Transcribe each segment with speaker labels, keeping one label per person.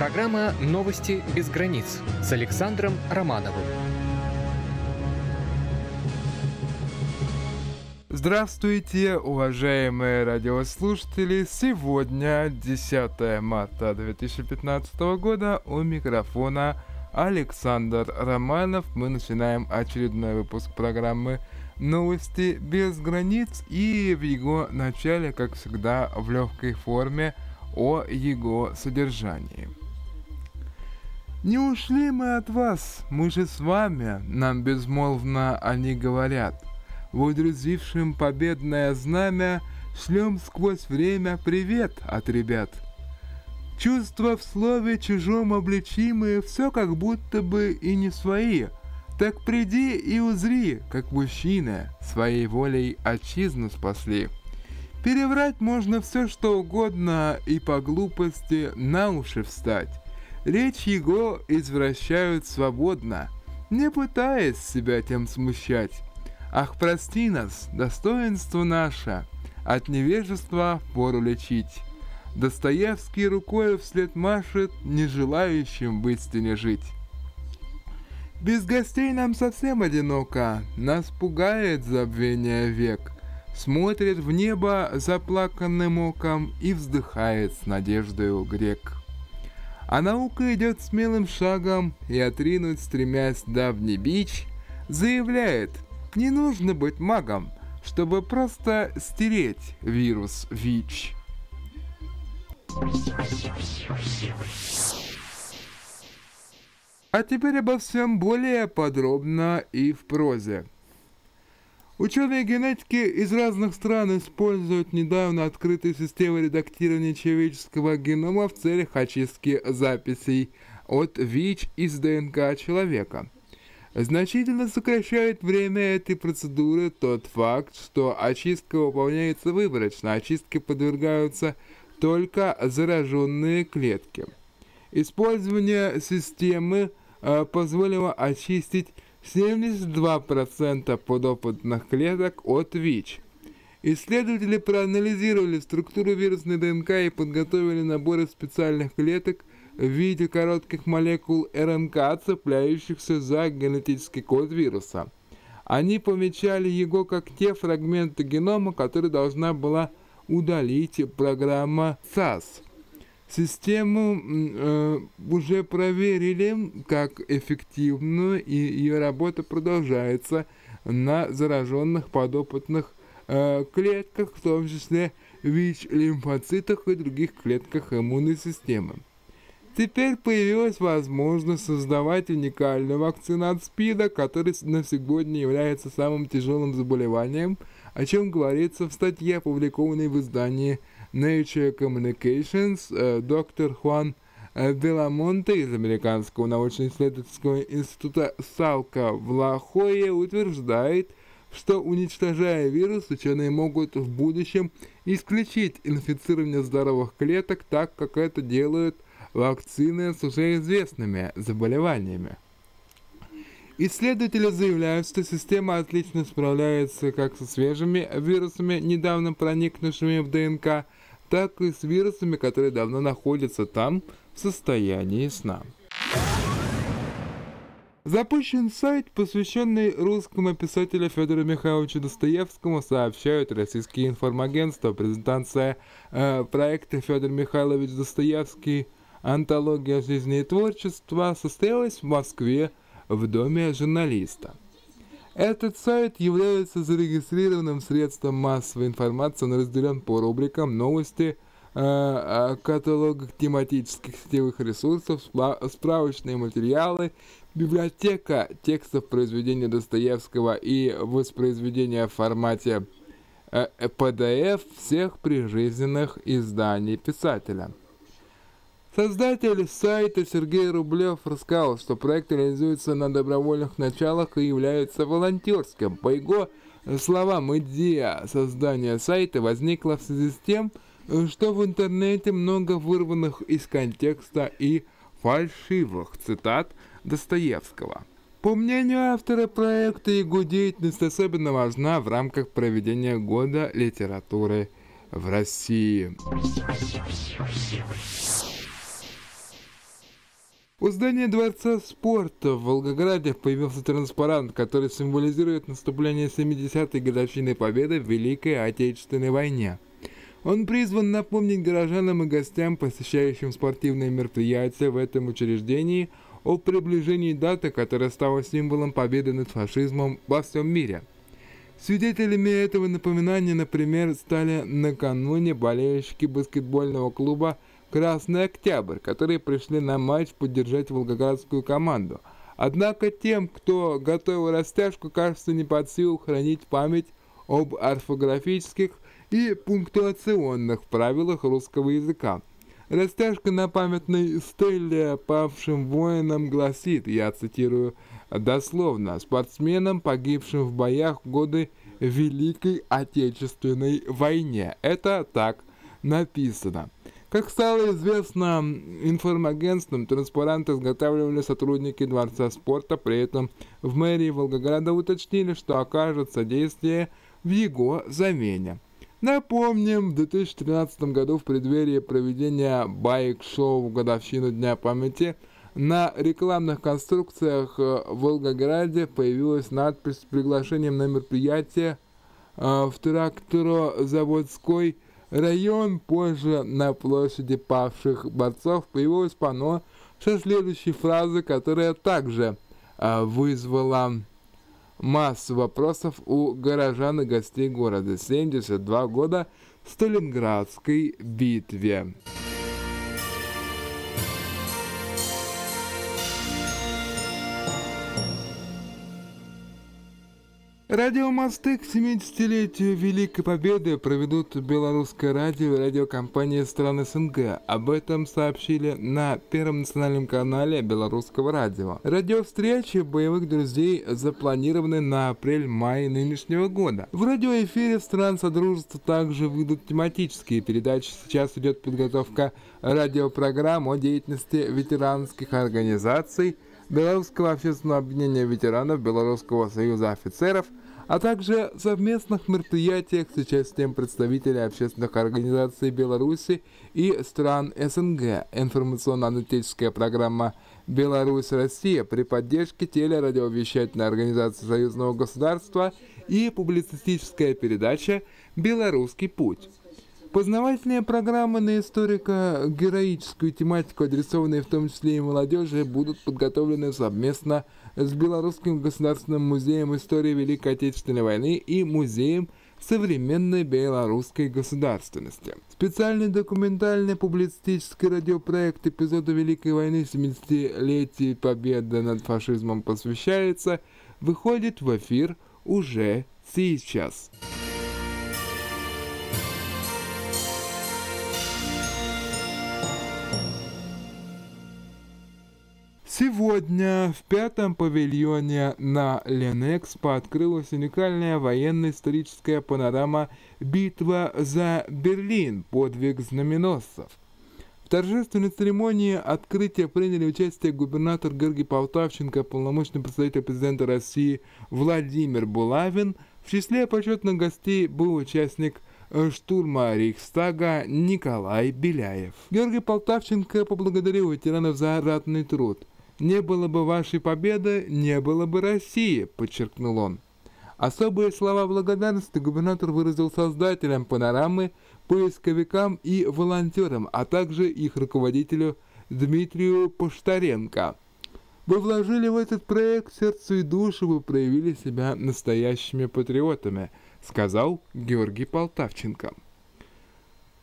Speaker 1: Программа «Новости без границ» с Александром Романовым.
Speaker 2: Здравствуйте, уважаемые радиослушатели! Сегодня, 10 марта 2015 года, у микрофона Александр Романов. Мы начинаем очередной выпуск программы «Новости без границ» и в его начале, как всегда, в легкой форме о его содержании. «Не ушли мы от вас, мы же с вами», — нам безмолвно они говорят. Водрузившим победное знамя, шлем сквозь время привет от ребят. Чувства в слове чужом обличимые, все как будто бы и не свои. Так приди и узри, как мужчины своей волей отчизну спасли. Переврать можно все что угодно и по глупости на уши встать. Речь его извращают свободно, не пытаясь себя тем смущать. Ах, прости нас, достоинство наше, от невежества пору лечить. Достоевский рукой вслед машет, не желающим в истине жить. Без гостей нам совсем одиноко, нас пугает забвение век. Смотрит в небо заплаканным оком и вздыхает с надеждою грек. А наука идет смелым шагом и отринуть, стремясь давний бич, заявляет, не нужно быть магом, чтобы просто стереть вирус ВИЧ. А теперь обо всем более подробно и в прозе. Ученые генетики из разных стран используют недавно открытые системы редактирования человеческого генома в целях очистки записей от ВИЧ из ДНК человека. Значительно сокращает время этой процедуры тот факт, что очистка выполняется выборочно, очистке подвергаются только зараженные клетки. Использование системы э, позволило очистить 72% подопытных клеток от ВИЧ. Исследователи проанализировали структуру вирусной ДНК и подготовили наборы специальных клеток в виде коротких молекул РНК, цепляющихся за генетический код вируса. Они помечали его как те фрагменты генома, которые должна была удалить программа SAS. Систему э, уже проверили как эффективную, и ее работа продолжается на зараженных подопытных э, клетках, в том числе ВИЧ-лимфоцитах и других клетках иммунной системы. Теперь появилась возможность создавать уникальную вакцину от СПИДа, который на сегодня является самым тяжелым заболеванием, о чем говорится в статье, опубликованной в издании Nature Communications, э, доктор Хуан э, Деламонте из Американского научно-исследовательского института Салка в Лахое утверждает, что уничтожая вирус, ученые могут в будущем исключить инфицирование здоровых клеток так, как это делают вакцины с уже известными заболеваниями. Исследователи заявляют, что система отлично справляется как со свежими вирусами, недавно проникнувшими в ДНК, так и с вирусами, которые давно находятся там в состоянии сна. Запущен сайт, посвященный русскому писателю Федору Михайловичу Достоевскому, сообщают российские информагентства. Презентация э, проекта Федор Михайлович Достоевский «Антология жизни и творчества» состоялась в Москве в Доме журналиста. Этот сайт является зарегистрированным средством массовой информации, он разделен по рубрикам «Новости», э, каталогах тематических сетевых ресурсов, справочные материалы, библиотека текстов произведения Достоевского и воспроизведения в формате э, PDF всех прижизненных изданий писателя. Создатель сайта Сергей Рублев рассказал, что проект реализуется на добровольных началах и является волонтерским. По его словам, идея создания сайта возникла в связи с тем, что в интернете много вырванных из контекста и фальшивых цитат Достоевского. По мнению автора проекта, его деятельность особенно важна в рамках проведения года литературы в России. У здания Дворца спорта в Волгограде появился транспарант, который символизирует наступление 70-й годовщины Победы в Великой Отечественной войне. Он призван напомнить горожанам и гостям, посещающим спортивные мероприятия в этом учреждении, о приближении даты, которая стала символом победы над фашизмом во всем мире. Свидетелями этого напоминания, например, стали накануне болельщики баскетбольного клуба «Красный Октябрь», которые пришли на матч поддержать волгоградскую команду. Однако тем, кто готовил растяжку, кажется не под силу хранить память об орфографических и пунктуационных правилах русского языка. Растяжка на памятной стеле павшим воинам гласит, я цитирую дословно, спортсменам, погибшим в боях в годы Великой Отечественной войне. Это так написано. Как стало известно информагентством, транспаранты изготавливали сотрудники Дворца спорта, при этом в мэрии Волгограда уточнили, что окажут содействие в его замене. Напомним, в 2013 году в преддверии проведения байк-шоу в годовщину Дня памяти на рекламных конструкциях в Волгограде появилась надпись с приглашением на мероприятие э, в тракторозаводской район. Позже на площади павших борцов появилось панно со следующей фразой, которая также э, вызвала массу вопросов у горожан и гостей города. 72 года Сталинградской битве. Радиомосты к 70-летию Великой Победы проведут Белорусское радио и радиокомпания стран СНГ. Об этом сообщили на Первом национальном канале Белорусского радио. Радиовстречи боевых друзей запланированы на апрель-май нынешнего года. В радиоэфире стран Содружества также выйдут тематические передачи. Сейчас идет подготовка радиопрограмм о деятельности ветеранских организаций, Белорусского общественного объединения ветеранов, Белорусского союза офицеров – а также совместных мероприятиях с участием представителей общественных организаций Беларуси и стран СНГ. Информационно-аналитическая программа «Беларусь-Россия» при поддержке телерадиовещательной организации Союзного государства и публицистическая передача «Белорусский путь». Познавательные программы на историко-героическую тематику, адресованные в том числе и молодежи, будут подготовлены совместно с Белорусским государственным музеем истории Великой Отечественной войны и Музеем современной белорусской государственности. Специальный документальный публицистический радиопроект эпизода Великой войны 70-летия победы над фашизмом посвящается, выходит в эфир уже сейчас. Сегодня в пятом павильоне на Ленэкспо открылась уникальная военно-историческая панорама «Битва за Берлин. Подвиг знаменосцев». В торжественной церемонии открытия приняли участие губернатор Георгий Полтавченко, полномочный представитель президента России Владимир Булавин. В числе почетных гостей был участник штурма Рейхстага Николай Беляев. Георгий Полтавченко поблагодарил ветеранов за ратный труд. «Не было бы вашей победы, не было бы России», — подчеркнул он. Особые слова благодарности губернатор выразил создателям панорамы, поисковикам и волонтерам, а также их руководителю Дмитрию Поштаренко. Вы вложили в этот проект сердце и душу, вы проявили себя настоящими патриотами, сказал Георгий Полтавченко.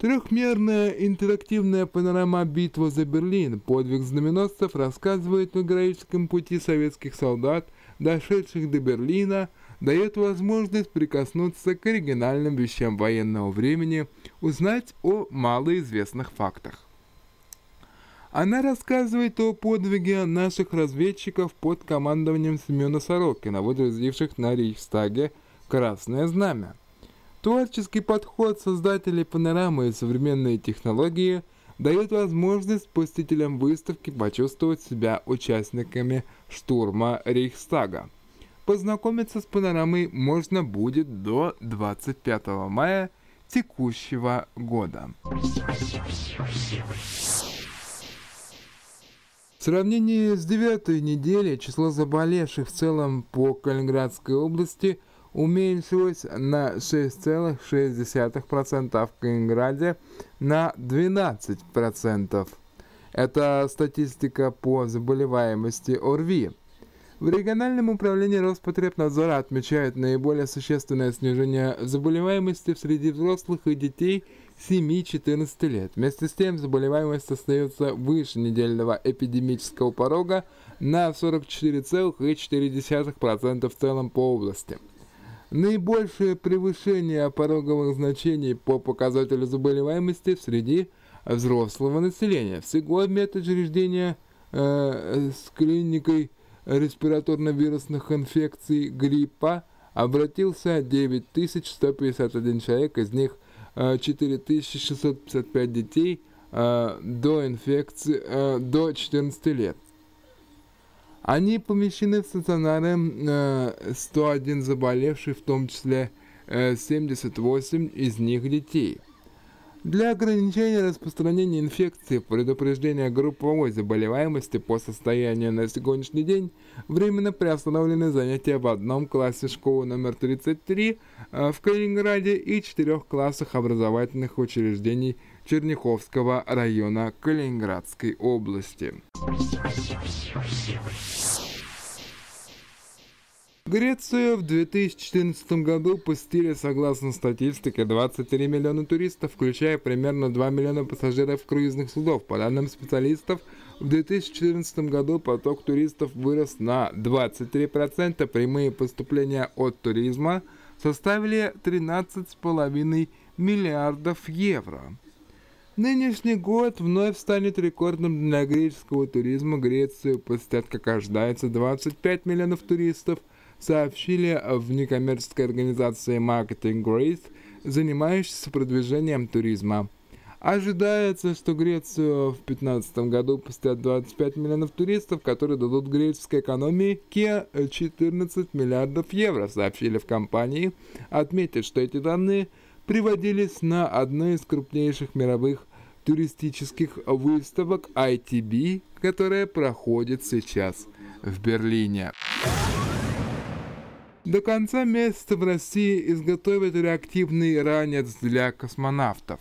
Speaker 2: Трехмерная интерактивная панорама «Битва за Берлин. Подвиг знаменосцев» рассказывает о героическом пути советских солдат, дошедших до Берлина, дает возможность прикоснуться к оригинальным вещам военного времени, узнать о малоизвестных фактах. Она рассказывает о подвиге наших разведчиков под командованием Семена Сорокина, водрузивших на Рейхстаге Красное Знамя. Творческий подход создателей панорамы и современные технологии дают возможность посетителям выставки почувствовать себя участниками штурма Рейхстага. Познакомиться с панорамой можно будет до 25 мая текущего года. В сравнении с девятой неделей число заболевших в целом по Калининградской области уменьшилось на 6,6%, а в Калининграде на 12%. Это статистика по заболеваемости ОРВИ. В региональном управлении Роспотребнадзора отмечают наиболее существенное снижение заболеваемости среди взрослых и детей 7-14 лет. Вместе с тем заболеваемость остается выше недельного эпидемического порога на 44,4% в целом по области. Наибольшее превышение пороговых значений по показателю заболеваемости среди взрослого населения. Всего медучреждения э, с клиникой респираторно-вирусных инфекций гриппа обратился 9151 человек, из них 4655 э, детей э, до инфекции э, до 14 лет. Они помещены в стационары 101 заболевший, в том числе 78 из них детей. Для ограничения распространения инфекции, предупреждения групповой заболеваемости по состоянию на сегодняшний день временно приостановлены занятия в одном классе школы номер 33 э, в Калининграде и четырех классах образовательных учреждений Черняховского района Калининградской области. Грецию в 2014 году посетили, согласно статистике, 23 миллиона туристов, включая примерно 2 миллиона пассажиров круизных судов. По данным специалистов, в 2014 году поток туристов вырос на 23%, прямые поступления от туризма составили 13,5 миллиардов евро. Нынешний год вновь станет рекордным для греческого туризма. Грецию посетят, как ожидается, 25 миллионов туристов – сообщили в некоммерческой организации Marketing Grace, занимающейся продвижением туризма. Ожидается, что Грецию в 2015 году посетят 25 миллионов туристов, которые дадут греческой экономике 14 миллиардов евро, сообщили в компании. Отметят, что эти данные приводились на одной из крупнейших мировых туристических выставок ITB, которая проходит сейчас в Берлине. До конца месяца в России изготовят реактивный ранец для космонавтов.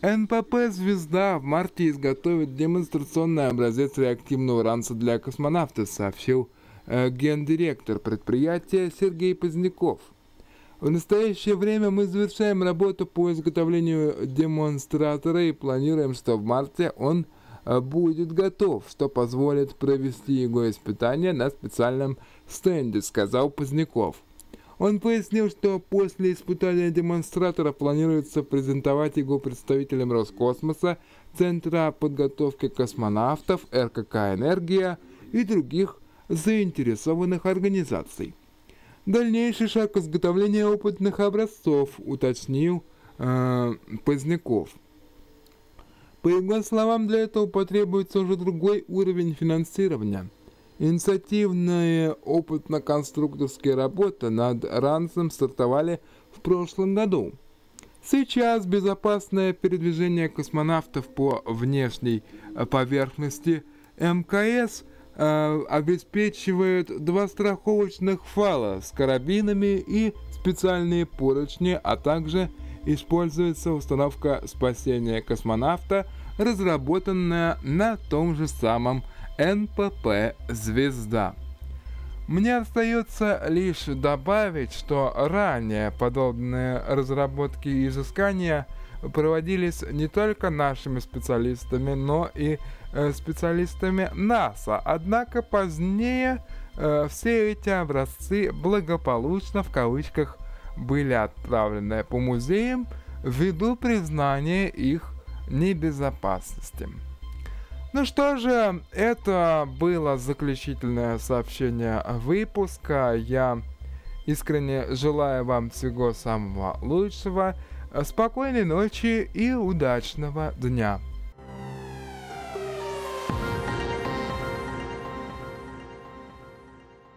Speaker 2: НПП «Звезда» в марте изготовит демонстрационный образец реактивного ранца для космонавтов, сообщил э, гендиректор предприятия Сергей Поздняков. В настоящее время мы завершаем работу по изготовлению демонстратора и планируем, что в марте он э, будет готов, что позволит провести его испытания на специальном стенде, сказал Поздняков. Он пояснил, что после испытания демонстратора планируется презентовать его представителям Роскосмоса, Центра подготовки космонавтов, РКК «Энергия» и других заинтересованных организаций. Дальнейший шаг изготовления опытных образцов, уточнил э, Поздняков. По его словам, для этого потребуется уже другой уровень финансирования – Инициативные опытно-конструкторские работы над ранцем стартовали в прошлом году. Сейчас безопасное передвижение космонавтов по внешней поверхности МКС э, обеспечивает два страховочных фала с карабинами и специальные поручни, а также используется установка спасения космонавта, разработанная на том же самом НПП «Звезда». Мне остается лишь добавить, что ранее подобные разработки и изыскания проводились не только нашими специалистами, но и специалистами НАСА. Однако позднее э, все эти образцы благополучно в кавычках были отправлены по музеям ввиду признания их небезопасности. Ну что же, это было заключительное сообщение выпуска. Я искренне желаю вам всего самого лучшего, спокойной ночи и удачного дня.